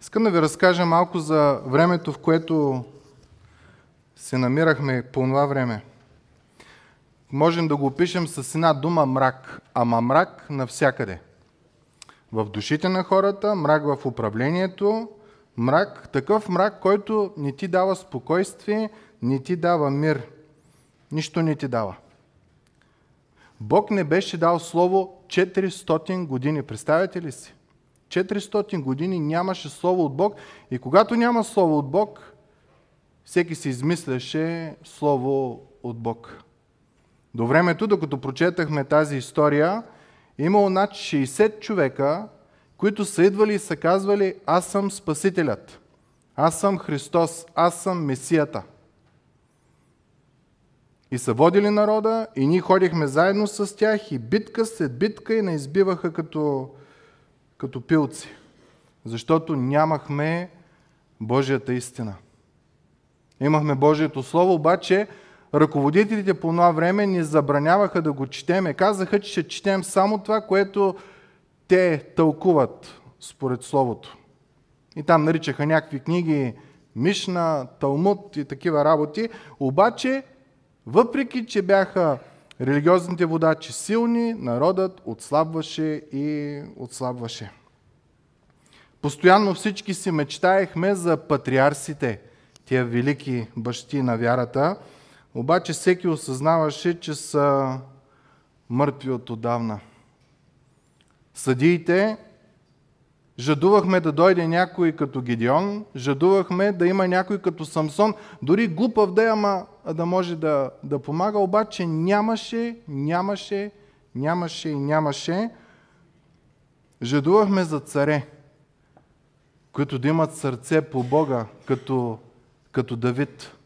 Искам да ви разкажа малко за времето, в което се намирахме по това време. Можем да го опишем с една дума мрак, ама мрак навсякъде. В душите на хората, мрак в управлението, мрак, такъв мрак, който не ти дава спокойствие, не ти дава мир. Нищо не ти дава. Бог не беше дал слово 400 години. Представете ли си? 400 години нямаше Слово от Бог и когато няма Слово от Бог, всеки си измисляше Слово от Бог. До времето, докато прочетахме тази история, имало над 60 човека, които са идвали и са казвали Аз съм Спасителят, аз съм Христос, аз съм Месията. И са водили народа и ние ходихме заедно с тях и битка след битка и не избиваха като като пилци, защото нямахме Божията истина. Имахме Божието Слово, обаче ръководителите по това време ни забраняваха да го четеме. Казаха, че ще четем само това, което те тълкуват според Словото. И там наричаха някакви книги Мишна, Талмуд и такива работи. Обаче, въпреки, че бяха религиозните водачи силни, народът отслабваше и отслабваше. Постоянно всички си мечтаехме за патриарсите, тия велики бащи на вярата, обаче всеки осъзнаваше, че са мъртви от отдавна. Съдиите Жадувахме да дойде някой като Гедеон, жадувахме да има някой като Самсон, дори глупав да е, ама да може да, да помага, обаче нямаше, нямаше, нямаше и нямаше. Жадувахме за царе, които да имат сърце по Бога, като, като Давид.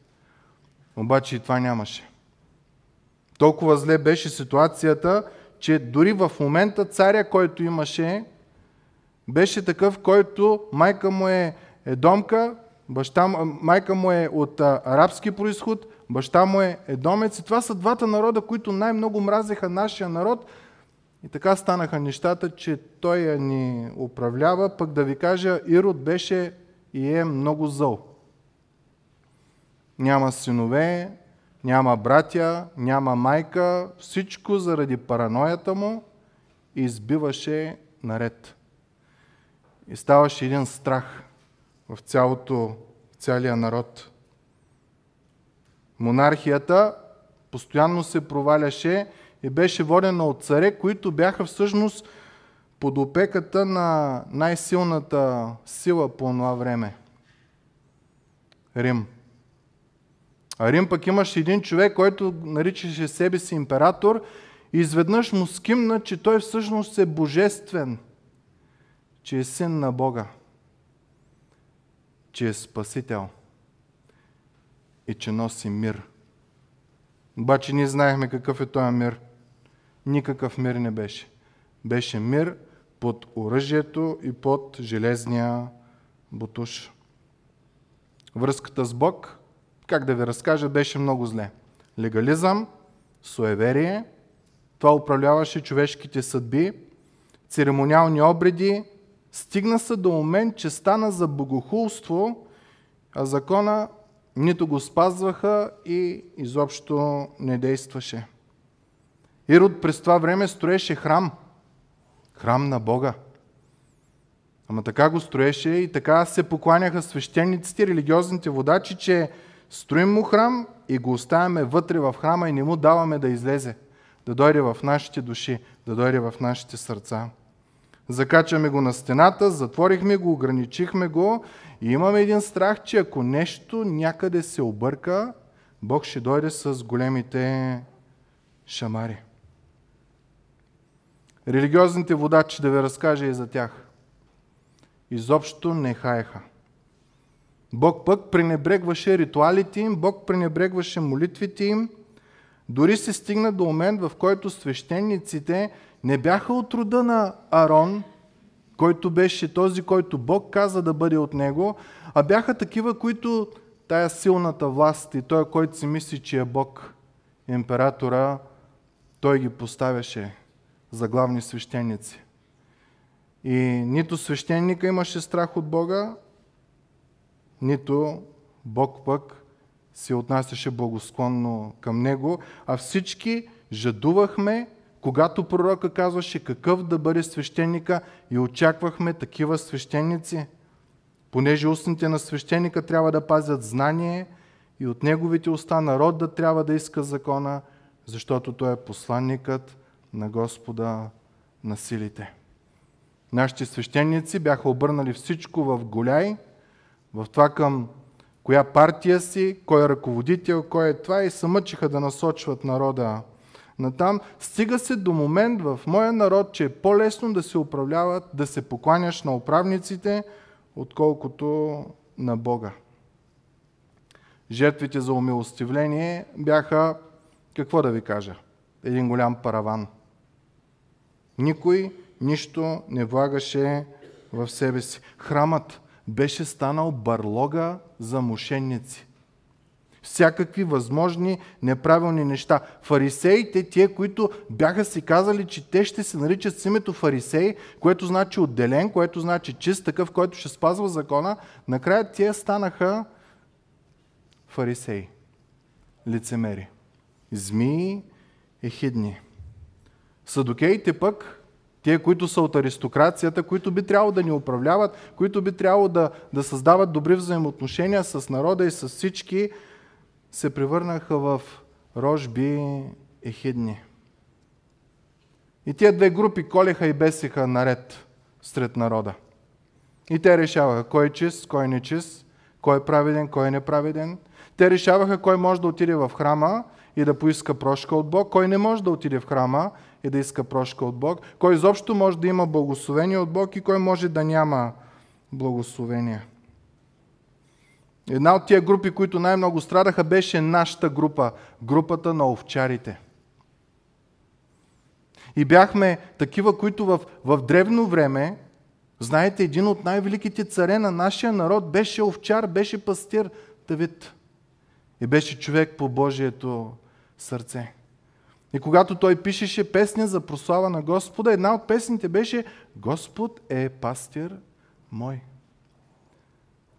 Обаче и това нямаше. Толкова зле беше ситуацията, че дори в момента царя, който имаше, беше такъв, който майка му е едомка, баща, майка му е от арабски происход, баща му е едомец. И това са двата народа, които най-много мразеха нашия народ. И така станаха нещата, че той я ни управлява. Пък да ви кажа, Ирод беше и е много зъл. Няма синове, няма братя, няма майка. Всичко заради параноята му избиваше наред. И ставаше един страх в цялото, в целия народ. Монархията постоянно се проваляше и беше водена от царе, които бяха всъщност под опеката на най-силната сила по това време. Рим. А Рим пък имаше един човек, който наричаше себе си император и изведнъж му скимна, че той всъщност е божествен – че е син на Бога, че е спасител и че носи мир. Обаче ние знаехме какъв е този мир. Никакъв мир не беше. Беше мир под оръжието и под железния бутуш. Връзката с Бог, как да ви разкажа, беше много зле. Легализъм, суеверие, това управляваше човешките съдби, церемониални обреди, Стигна се до момент, че стана за богохулство, а закона нито го спазваха и изобщо не действаше. Ирод през това време строеше храм. Храм на Бога. Ама така го строеше и така се покланяха свещениците, религиозните водачи, че строим му храм и го оставяме вътре в храма и не му даваме да излезе, да дойде в нашите души, да дойде в нашите сърца. Закачаме го на стената, затворихме го, ограничихме го и имаме един страх, че ако нещо някъде се обърка, Бог ще дойде с големите шамари. Религиозните водачи, да ви разкажа и за тях, изобщо не хаеха. Бог пък пренебрегваше ритуалите им, Бог пренебрегваше молитвите им. Дори се стигна до момент, в който свещениците не бяха от рода на Арон, който беше този, който Бог каза да бъде от него, а бяха такива, които тая силната власт и той, който си мисли, че е Бог, императора, той ги поставяше за главни свещеници. И нито свещеника имаше страх от Бога, нито Бог пък се отнасяше благосклонно към него, а всички жадувахме, когато пророка казваше какъв да бъде свещеника и очаквахме такива свещеници. Понеже устните на свещеника трябва да пазят знание и от неговите уста народ да трябва да иска закона, защото той е посланникът на Господа на силите. Нашите свещеници бяха обърнали всичко в голяй, в това към коя партия си, кой е ръководител, кой е това и се мъчиха да насочват народа натам. Стига се до момент в моя народ, че е по-лесно да се управляват, да се покланяш на управниците, отколкото на Бога. Жертвите за умилостивление бяха, какво да ви кажа, един голям параван. Никой нищо не влагаше в себе си. Храмът беше станал барлога за мошенници. Всякакви възможни неправилни неща. Фарисеите, тие, които бяха си казали, че те ще се наричат с името фарисеи, което значи отделен, което значи чист, такъв, който ще спазва закона, накрая тие станаха фарисеи, лицемери, змии, ехидни. Садокеите пък Тие, които са от аристокрацията, които би трябвало да ни управляват, които би трябвало да, да създават добри взаимоотношения с народа и с всички, се превърнаха в рожби и хидни. И тия две групи колеха и бесиха наред сред народа. И те решаваха кой е чист, кой е нечист, кой е праведен, кой е неправеден. Те решаваха кой може да отиде в храма и да поиска прошка от Бог, кой не може да отиде в храма и да иска прошка от Бог, кой изобщо може да има благословение от Бог и кой може да няма благословение. Една от тия групи, които най-много страдаха, беше нашата група, групата на овчарите. И бяхме такива, които в, в древно време, знаете, един от най-великите царе на нашия народ беше овчар, беше пастир Давид. И беше човек по Божието сърце. И когато той пишеше песня за прослава на Господа, една от песните беше Господ е пастир мой.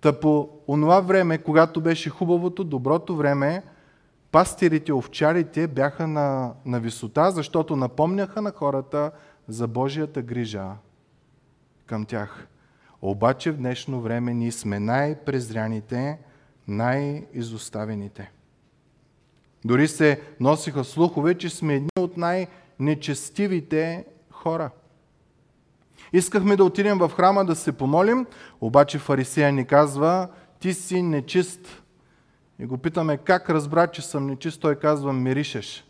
Та по онова време, когато беше хубавото, доброто време, пастирите, овчарите бяха на, на висота, защото напомняха на хората за Божията грижа към тях. Обаче в днешно време ние сме най-презряните, най-изоставените. Дори се носиха слухове, че сме едни от най-нечестивите хора. Искахме да отидем в храма да се помолим, обаче фарисея ни казва, ти си нечист. И го питаме, как разбра, че съм нечист? Той казва, миришеш.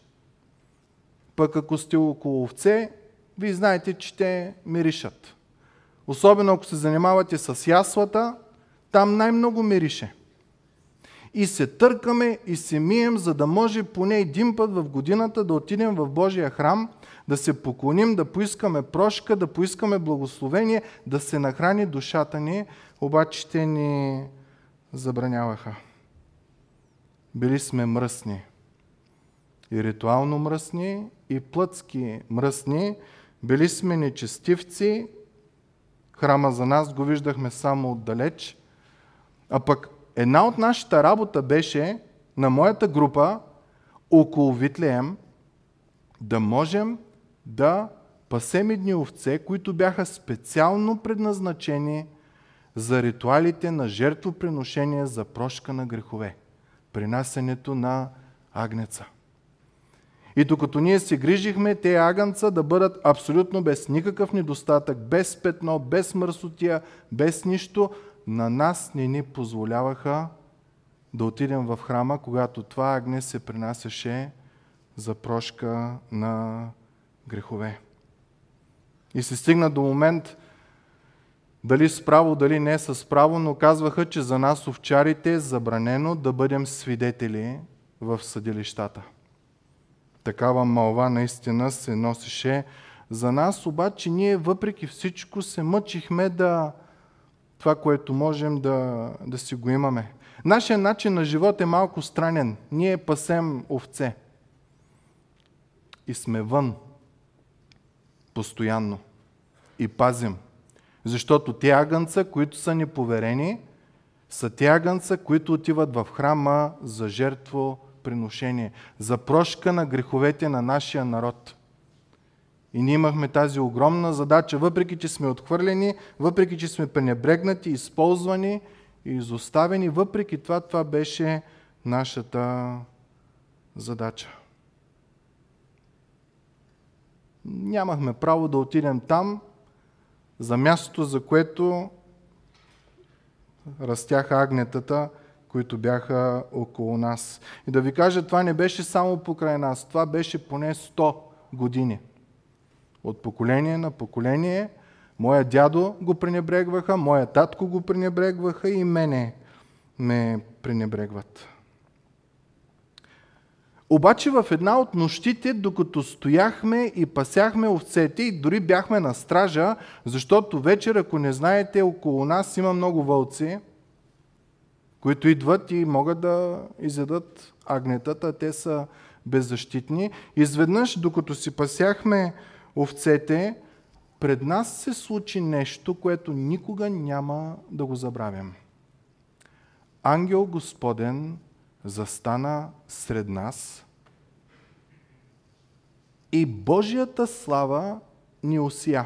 Пък ако сте около овце, вие знаете, че те миришат. Особено ако се занимавате с яслата, там най-много мирише и се търкаме и се мием, за да може поне един път в годината да отидем в Божия храм, да се поклоним, да поискаме прошка, да поискаме благословение, да се нахрани душата ни, обаче те ни забраняваха. Били сме мръсни. И ритуално мръсни, и плътски мръсни. Били сме нечестивци. Храма за нас го виждахме само отдалеч. А пък Една от нашата работа беше на моята група около Витлеем да можем да пасем едни овце, които бяха специално предназначени за ритуалите на жертвоприношение за прошка на грехове. Принасенето на агнеца. И докато ние се грижихме, те агънца да бъдат абсолютно без никакъв недостатък, без петно, без мърсотия, без нищо, на нас не ни позволяваха да отидем в храма, когато това агне се принасяше за прошка на грехове. И се стигна до момент, дали с право, дали не с право, но казваха, че за нас овчарите е забранено да бъдем свидетели в съдилищата. Такава малва наистина се носеше за нас, обаче ние въпреки всичко се мъчихме да, това, което можем да, да си го имаме. Нашия начин на живот е малко странен. Ние пасем овце. И сме вън. Постоянно. И пазим. Защото те агънца, които са ни поверени, са тягънца, които отиват в храма за жертво приношение, за прошка на греховете на нашия народ. И ние имахме тази огромна задача, въпреки че сме отхвърлени, въпреки че сме пренебрегнати, използвани и изоставени, въпреки това, това беше нашата задача. Нямахме право да отидем там, за мястото, за което растяха агнетата, които бяха около нас. И да ви кажа, това не беше само покрай нас, това беше поне 100 години. От поколение на поколение, моя дядо го пренебрегваха, моя татко го пренебрегваха и мене ме пренебрегват. Обаче в една от нощите, докато стояхме и пасяхме овцете и дори бяхме на стража, защото вечер, ако не знаете, около нас има много вълци, които идват и могат да изядат агнетата, те са беззащитни. Изведнъж, докато си пасяхме овцете, пред нас се случи нещо, което никога няма да го забравям. Ангел Господен застана сред нас и Божията слава ни осия.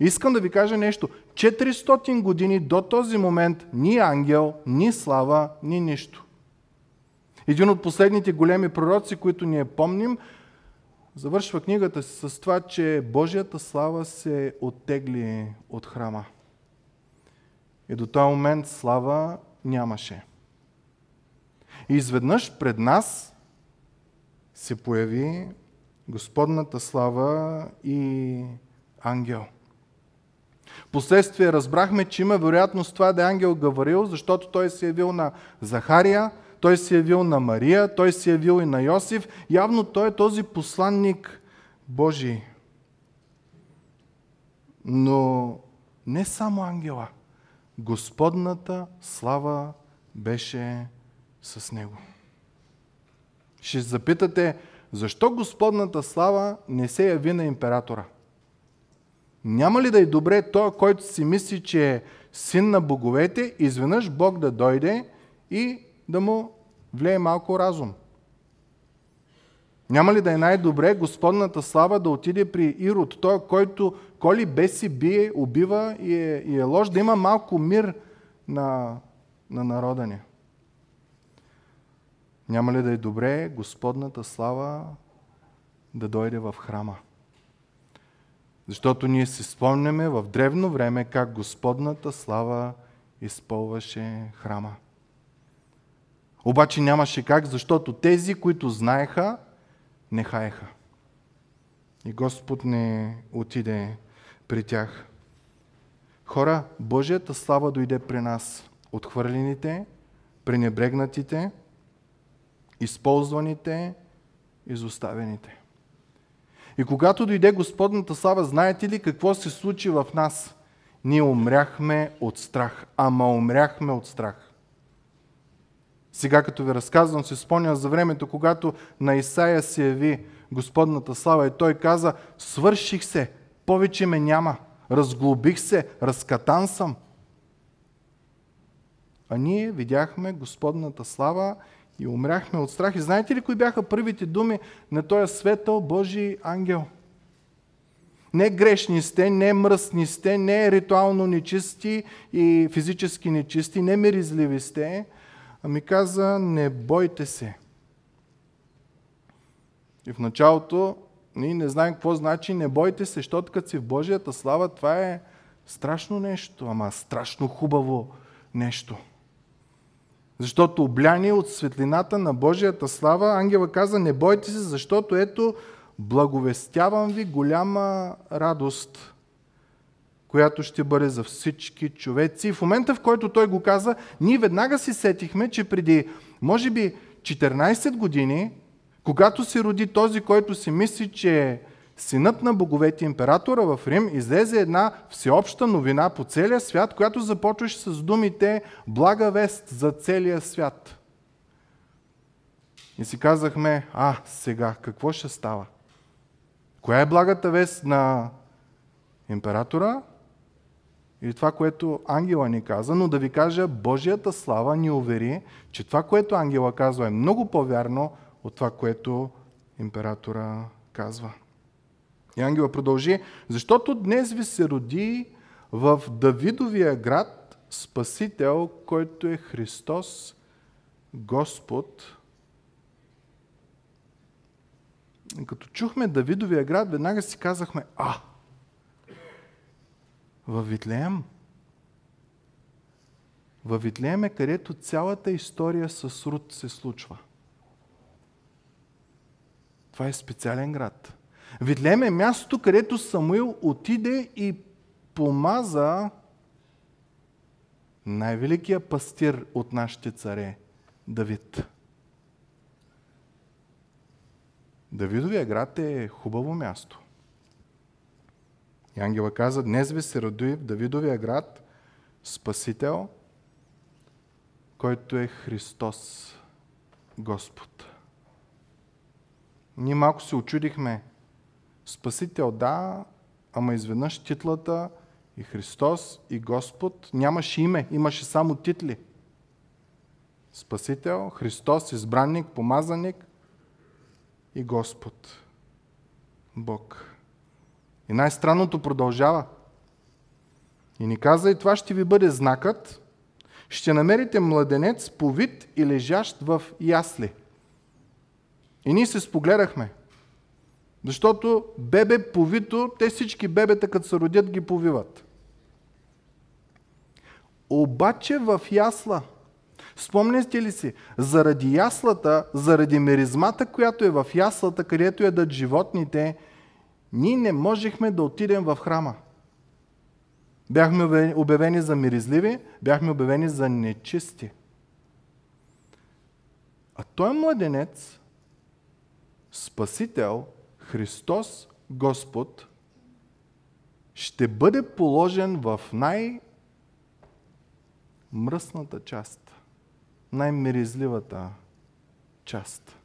Искам да ви кажа нещо. 400 години до този момент ни ангел, ни слава, ни нищо. Един от последните големи пророци, които ние помним, завършва книгата си с това, че Божията слава се оттегли от храма. И до този момент слава нямаше. И изведнъж пред нас се появи Господната слава и ангел. Последствие разбрахме, че има вероятност това да е ангел Гаварил, защото той се е явил на Захария, той се е явил на Мария, той се е явил и на Йосиф. Явно той е този посланник Божий. Но не само ангела. Господната слава беше с него. Ще запитате, защо Господната слава не се яви на императора? Няма ли да е добре той, който си мисли, че е син на боговете, изведнъж Бог да дойде и да му влее малко разум? Няма ли да е най-добре Господната слава да отиде при Ирод, той, който коли беси, бие, убива и е, и е лош, да има малко мир на, на народа ни? Няма ли да е добре Господната слава да дойде в храма? Защото ние си спомняме в древно време как Господната слава изпълваше храма. Обаче нямаше как, защото тези, които знаеха, не хаеха. И Господ не отиде при тях. Хора, Божията слава дойде при нас. Отхвърлените, пренебрегнатите, използваните, изоставените. И когато дойде Господната слава, знаете ли какво се случи в нас? Ние умряхме от страх. Ама умряхме от страх. Сега като ви разказвам, се спомня за времето, когато на Исаия се яви Господната слава и той каза, свърших се, повече ме няма, разглобих се, разкатан съм. А ние видяхме Господната слава и умряхме от страх. И знаете ли кои бяха първите думи на този светъл Божий ангел? Не грешни сте, не мръсни сте, не ритуално нечисти и физически нечисти, не миризливи сте, ами каза, не бойте се. И в началото ние не знаем какво значи не бойте се, защото като си в Божията слава, това е страшно нещо, ама страшно хубаво нещо. Защото обляни от светлината на Божията слава, ангела каза, не бойте се, защото ето, благовестявам ви голяма радост, която ще бъде за всички човеци. В момента, в който той го каза, ние веднага си сетихме, че преди, може би, 14 години, когато се роди този, който си мисли, че е синът на боговете императора в Рим, излезе една всеобща новина по целия свят, която започваше с думите Блага вест за целия свят. И си казахме, а, сега, какво ще става? Коя е благата вест на императора? или това, което ангела ни каза, но да ви кажа, Божията слава ни увери, че това, което ангела казва е много по-вярно от това, което императора казва. И ангела продължи, защото днес ви се роди в Давидовия град Спасител, който е Христос, Господ. И като чухме Давидовия град, веднага си казахме, а, във Витлеем. Във Витлеем е където цялата история с Руд се случва. Това е специален град. Витлеем е мястото, където Самуил отиде и помаза най-великия пастир от нашите царе, Давид. Давидовия град е хубаво място. И ангела каза, днес ви се роди в Давидовия град Спасител, който е Христос, Господ. Ние малко се очудихме. Спасител, да, ама изведнъж титлата и Христос и Господ нямаше име, имаше само титли. Спасител, Христос, избранник, помазаник и Господ. Бог. И най-странното продължава. И ни каза, и това ще ви бъде знакът. Ще намерите младенец по вид и лежащ в ясли. И ние се спогледахме. Защото бебе повито, те всички бебета, като се родят, ги повиват. Обаче в ясла, спомняте ли си, заради яслата, заради меризмата, която е в яслата, където ядат животните, ние не можехме да отидем в храма. Бяхме обявени за миризливи, бяхме обявени за нечисти. А той младенец, Спасител, Христос, Господ, ще бъде положен в най- мръсната част, най-миризливата част.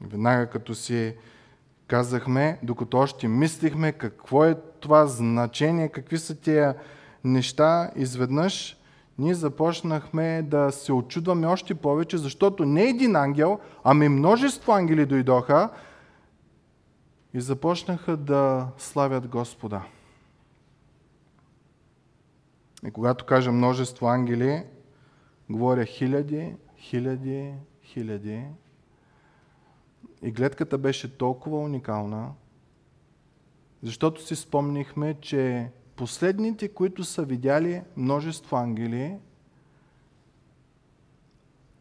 Веднага като си казахме, докато още мислихме какво е това значение, какви са тия неща, изведнъж ние започнахме да се очудваме още повече, защото не един ангел, ами множество ангели дойдоха и започнаха да славят Господа. И когато кажа множество ангели, говоря хиляди, хиляди, хиляди, и гледката беше толкова уникална, защото си спомнихме, че последните, които са видяли множество ангели,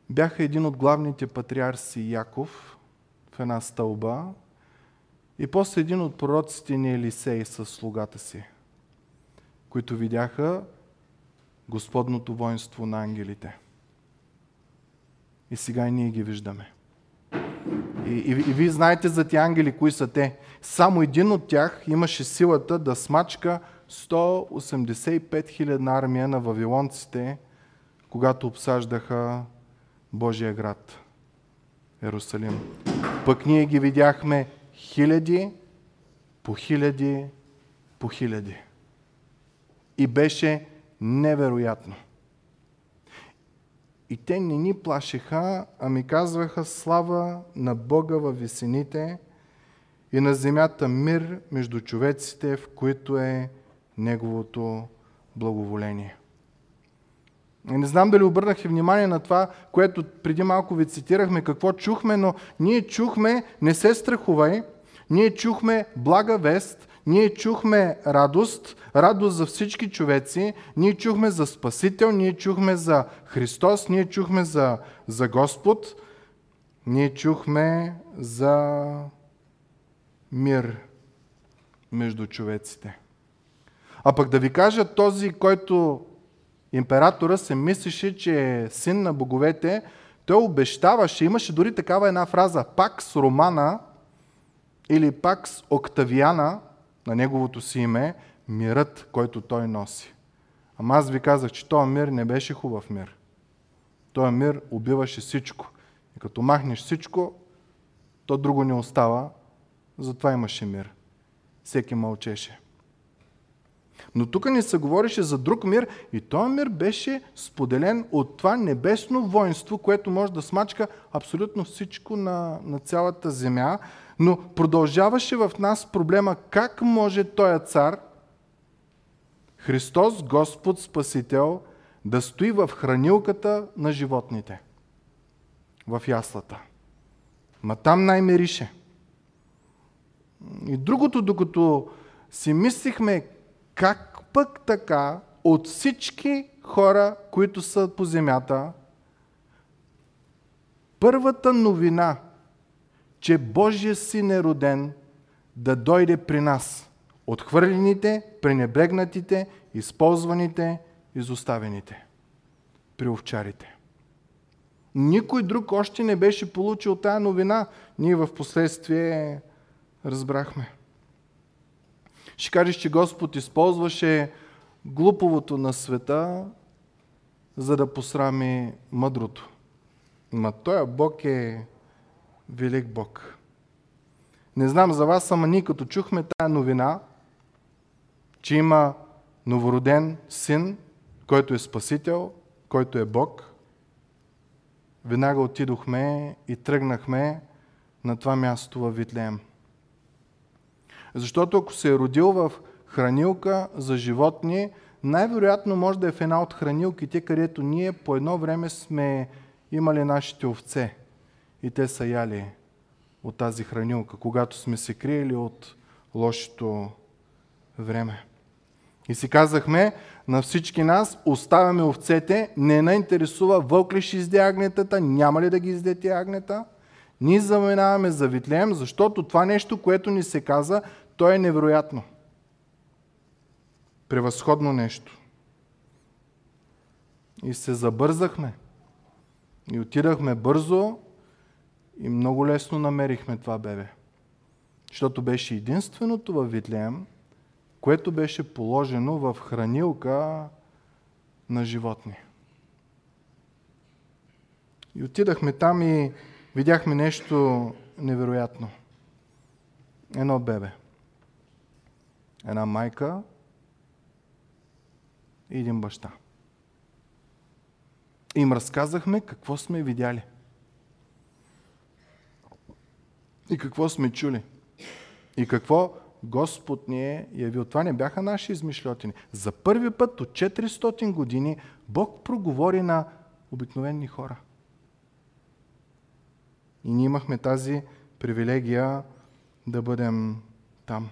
бяха един от главните патриарси Яков в една стълба и после един от пророците ни Елисей с слугата си, които видяха Господното воинство на ангелите. И сега и ние ги виждаме. И, и, и вие знаете за тези ангели, кои са те. Само един от тях имаше силата да смачка 185 хилядна армия на вавилонците, когато обсаждаха Божия град, Ерусалим. Пък ние ги видяхме хиляди, по хиляди, по хиляди. И беше невероятно. И те не ни плашеха, а ми казваха слава на Бога във висените и на земята мир между човеците, в които е Неговото благоволение. Не знам дали обърнахте внимание на това, което преди малко ви цитирахме, какво чухме, но ние чухме не се страхувай, ние чухме блага вест, ние чухме радост, радост за всички човеци, ние чухме за Спасител, ние чухме за Христос, ние чухме за, за Господ, ние чухме за мир между човеците. А пък да ви кажа, този, който императора се мислеше, че е син на боговете, той обещаваше, имаше дори такава една фраза, пак с Романа или пак с Октавиана, на неговото си име, мирът, който той носи. Ама аз ви казах, че този мир не беше хубав мир. Този мир убиваше всичко. И като махнеш всичко, то друго не остава. Затова имаше мир. Всеки мълчеше. Но тук ни се говореше за друг мир и този мир беше споделен от това небесно воинство, което може да смачка абсолютно всичко на, на цялата земя. Но продължаваше в нас проблема как може този цар, Христос, Господ, Спасител, да стои в хранилката на животните. В яслата. Ма там най-мерише. И другото, докато си мислихме как пък така от всички хора, които са по земята, първата новина, че Божия син е роден, да дойде при нас. Отхвърлените, пренебрегнатите, използваните, изоставените. При овчарите. Никой друг още не беше получил тая новина. Ние в последствие разбрахме. Ще кажеш, че Господ използваше глуповото на света, за да посрами мъдрото. Ма той Бог е велик Бог. Не знам за вас, ама ние като чухме тая новина, че има новороден син, който е Спасител, който е Бог, веднага отидохме и тръгнахме на това място във Витлеем. Защото ако се е родил в хранилка за животни, най-вероятно може да е в една от хранилките, където ние по едно време сме имали нашите овце и те са яли от тази хранилка, когато сме се криели от лошото време. И си казахме на всички нас, оставяме овцете, не на интересува вълк ли ще изде агнетата, няма ли да ги изде тези агнета. Ние заминаваме за Витлеем, защото това нещо, което ни се каза, то е невероятно. Превъзходно нещо. И се забързахме. И отидахме бързо и много лесно намерихме това бебе. Защото беше единственото във Витлеем, което беше положено в хранилка на животни. И отидахме там и видяхме нещо невероятно. Едно бебе една майка и един баща. Им разказахме какво сме видяли. И какво сме чули. И какво Господ ни е явил. Това не бяха наши измишлетини. За първи път от 400 години Бог проговори на обикновени хора. И ние имахме тази привилегия да бъдем там.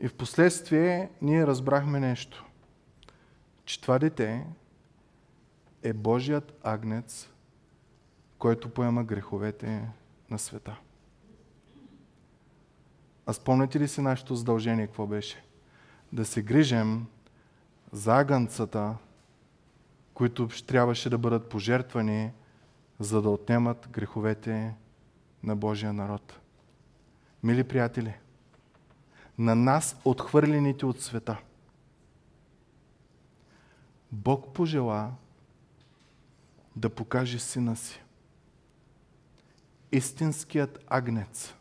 И в последствие ние разбрахме нещо. Че това дете е Божият агнец, който поема греховете на света. А спомняте ли си нашето задължение, какво беше? Да се грижем за агънцата, които трябваше да бъдат пожертвани, за да отнемат греховете на Божия народ. Мили приятели, на нас отхвърлените от света. Бог пожела да покаже сина си. Истинският агнец,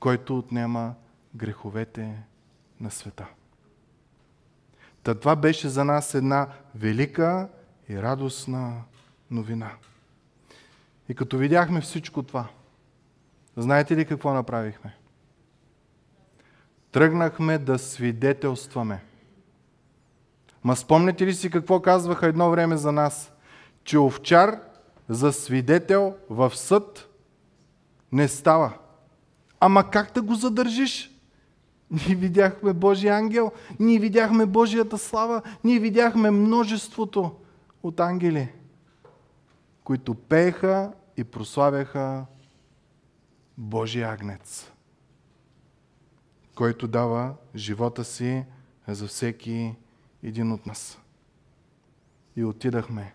който отнема греховете на света. Та това беше за нас една велика и радостна новина. И като видяхме всичко това, знаете ли какво направихме? Тръгнахме да свидетелстваме. Ма спомняте ли си какво казваха едно време за нас? Че овчар за свидетел в съд не става. Ама как да го задържиш? Ние видяхме Божия ангел, ние видяхме Божията слава, ние видяхме множеството от ангели, които пееха и прославяха Божия агнец който дава живота си за всеки един от нас. И отидахме.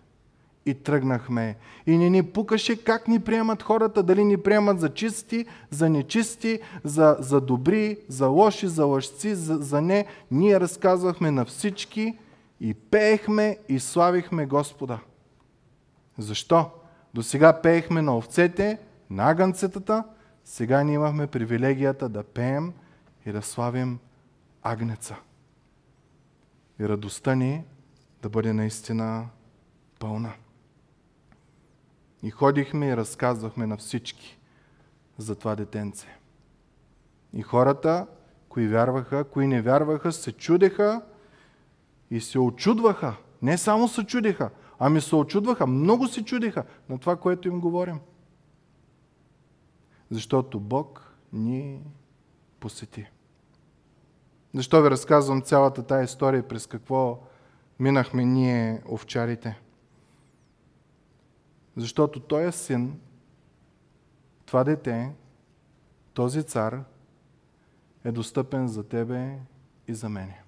И тръгнахме. И не ни пукаше как ни приемат хората, дали ни приемат за чисти, за нечисти, за, за добри, за лоши, за лъжци, за, за не. Ние разказвахме на всички и пеехме и славихме Господа. Защо? До сега пеехме на овцете, на агънцетата, сега ние имахме привилегията да пеем и да славим агнеца. И радостта ни да бъде наистина пълна. И ходихме и разказвахме на всички за това детенце. И хората, кои вярваха, кои не вярваха, се чудеха и се очудваха. Не само се чудеха, ами се очудваха, много се чудеха на това, което им говорим. Защото Бог ни посети. Защо ви разказвам цялата тая история, през какво минахме ние, овчарите? Защото той е син, това дете, този цар е достъпен за тебе и за мене.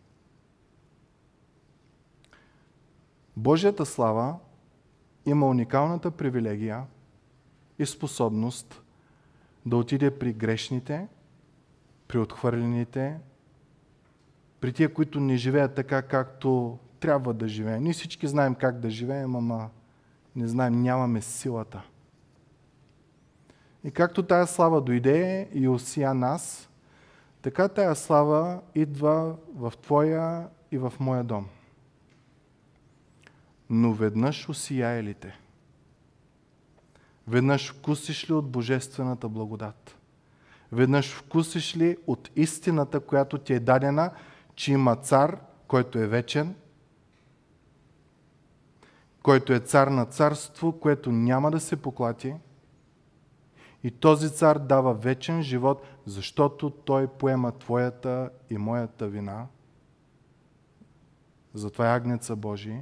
Божията слава има уникалната привилегия и способност да отиде при грешните, при отхвърлените, при тия, които не живеят така, както трябва да живеем. Ние всички знаем как да живеем, ама не знаем, нямаме силата. И както тая слава дойде и осия нас, така тая слава идва в твоя и в моя дом. Но веднъж осияе ли те? Веднъж вкусиш ли от божествената благодат? Веднъж вкусиш ли от истината, която ти е дадена, че има цар, който е вечен, който е цар на царство, което няма да се поклати. И този цар дава вечен живот, защото той поема твоята и моята вина. Затова е Агнеца Божий.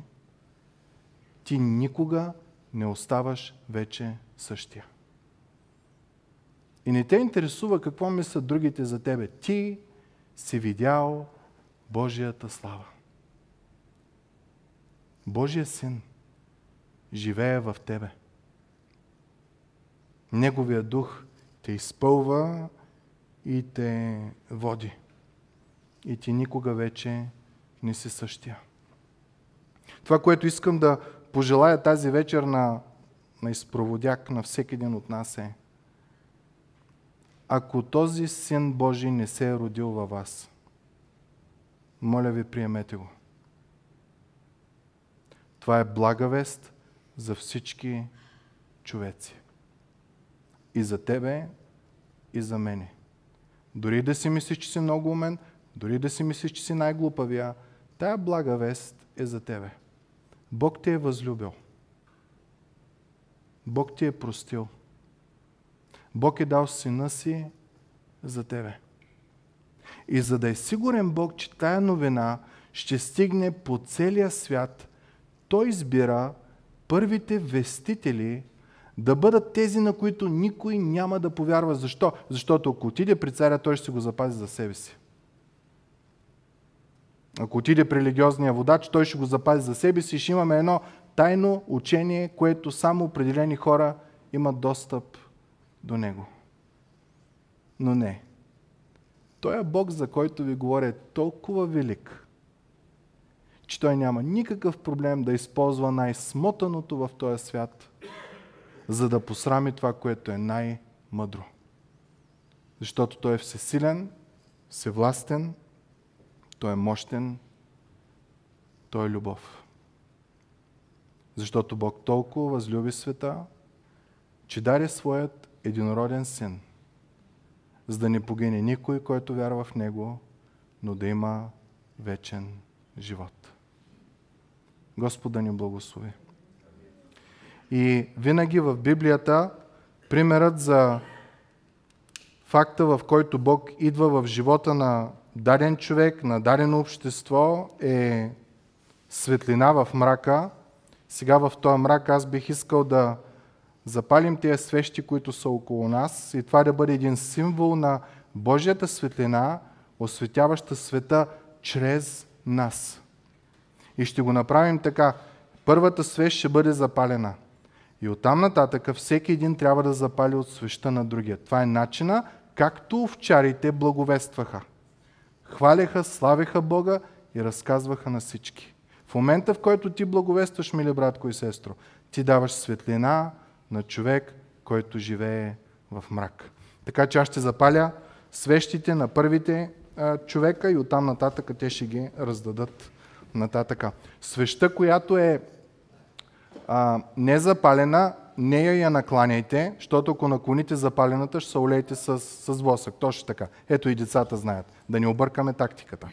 Ти никога не оставаш вече същия. И не те интересува какво мислят другите за тебе. Ти си видял Божията слава. Божия син живее в тебе. Неговия дух те изпълва и те води. И ти никога вече не си същия. Това, което искам да пожелая тази вечер на, на изпроводяк на всеки един от нас е ако този Син Божий не се е родил във вас, моля ви, приемете го. Това е блага вест за всички човеци. И за тебе, и за мене. Дори да си мислиш, че си много умен, дори да си мислиш, че си най-глупавия, тая блага вест е за тебе. Бог те е възлюбил. Бог ти е простил. Бог е дал сина си за тебе. И за да е сигурен Бог, че тая новина ще стигне по целия свят, Той избира първите вестители да бъдат тези, на които никой няма да повярва. Защо? Защото ако отиде при царя, той ще го запази за себе си. Ако отиде при религиозния водач, той ще го запази за себе си ще имаме едно тайно учение, което само определени хора имат достъп до него. Но не. Той е Бог, за който ви говоря, е толкова велик, че той няма никакъв проблем да използва най-смотаното в този свят, за да посрами това, което е най-мъдро. Защото той е всесилен, всевластен, той е мощен, той е любов. Защото Бог толкова възлюби света, че даде своят единороден син, за да не погине никой, който вярва в Него, но да има вечен живот. Господ да ни благослови. И винаги в Библията примерът за факта, в който Бог идва в живота на даден човек, на дадено общество е светлина в мрака. Сега в този мрак аз бих искал да запалим тези свещи, които са около нас и това да бъде един символ на Божията светлина, осветяваща света чрез нас. И ще го направим така. Първата свещ ще бъде запалена. И оттам нататък всеки един трябва да запали от свеща на другия. Това е начина, както овчарите благовестваха. Хваляха, славяха Бога и разказваха на всички. В момента, в който ти благовестваш, мили братко и сестро, ти даваш светлина на човек, който живее в мрак. Така че аз ще запаля свещите на първите а, човека и оттам нататък те ще ги раздадат нататъка. Свеща, която е а, незапалена, нея я накланяйте, защото ако наклоните запалената, ще се олеете с, с восък. Точно така. Ето и децата знаят. Да не объркаме тактиката.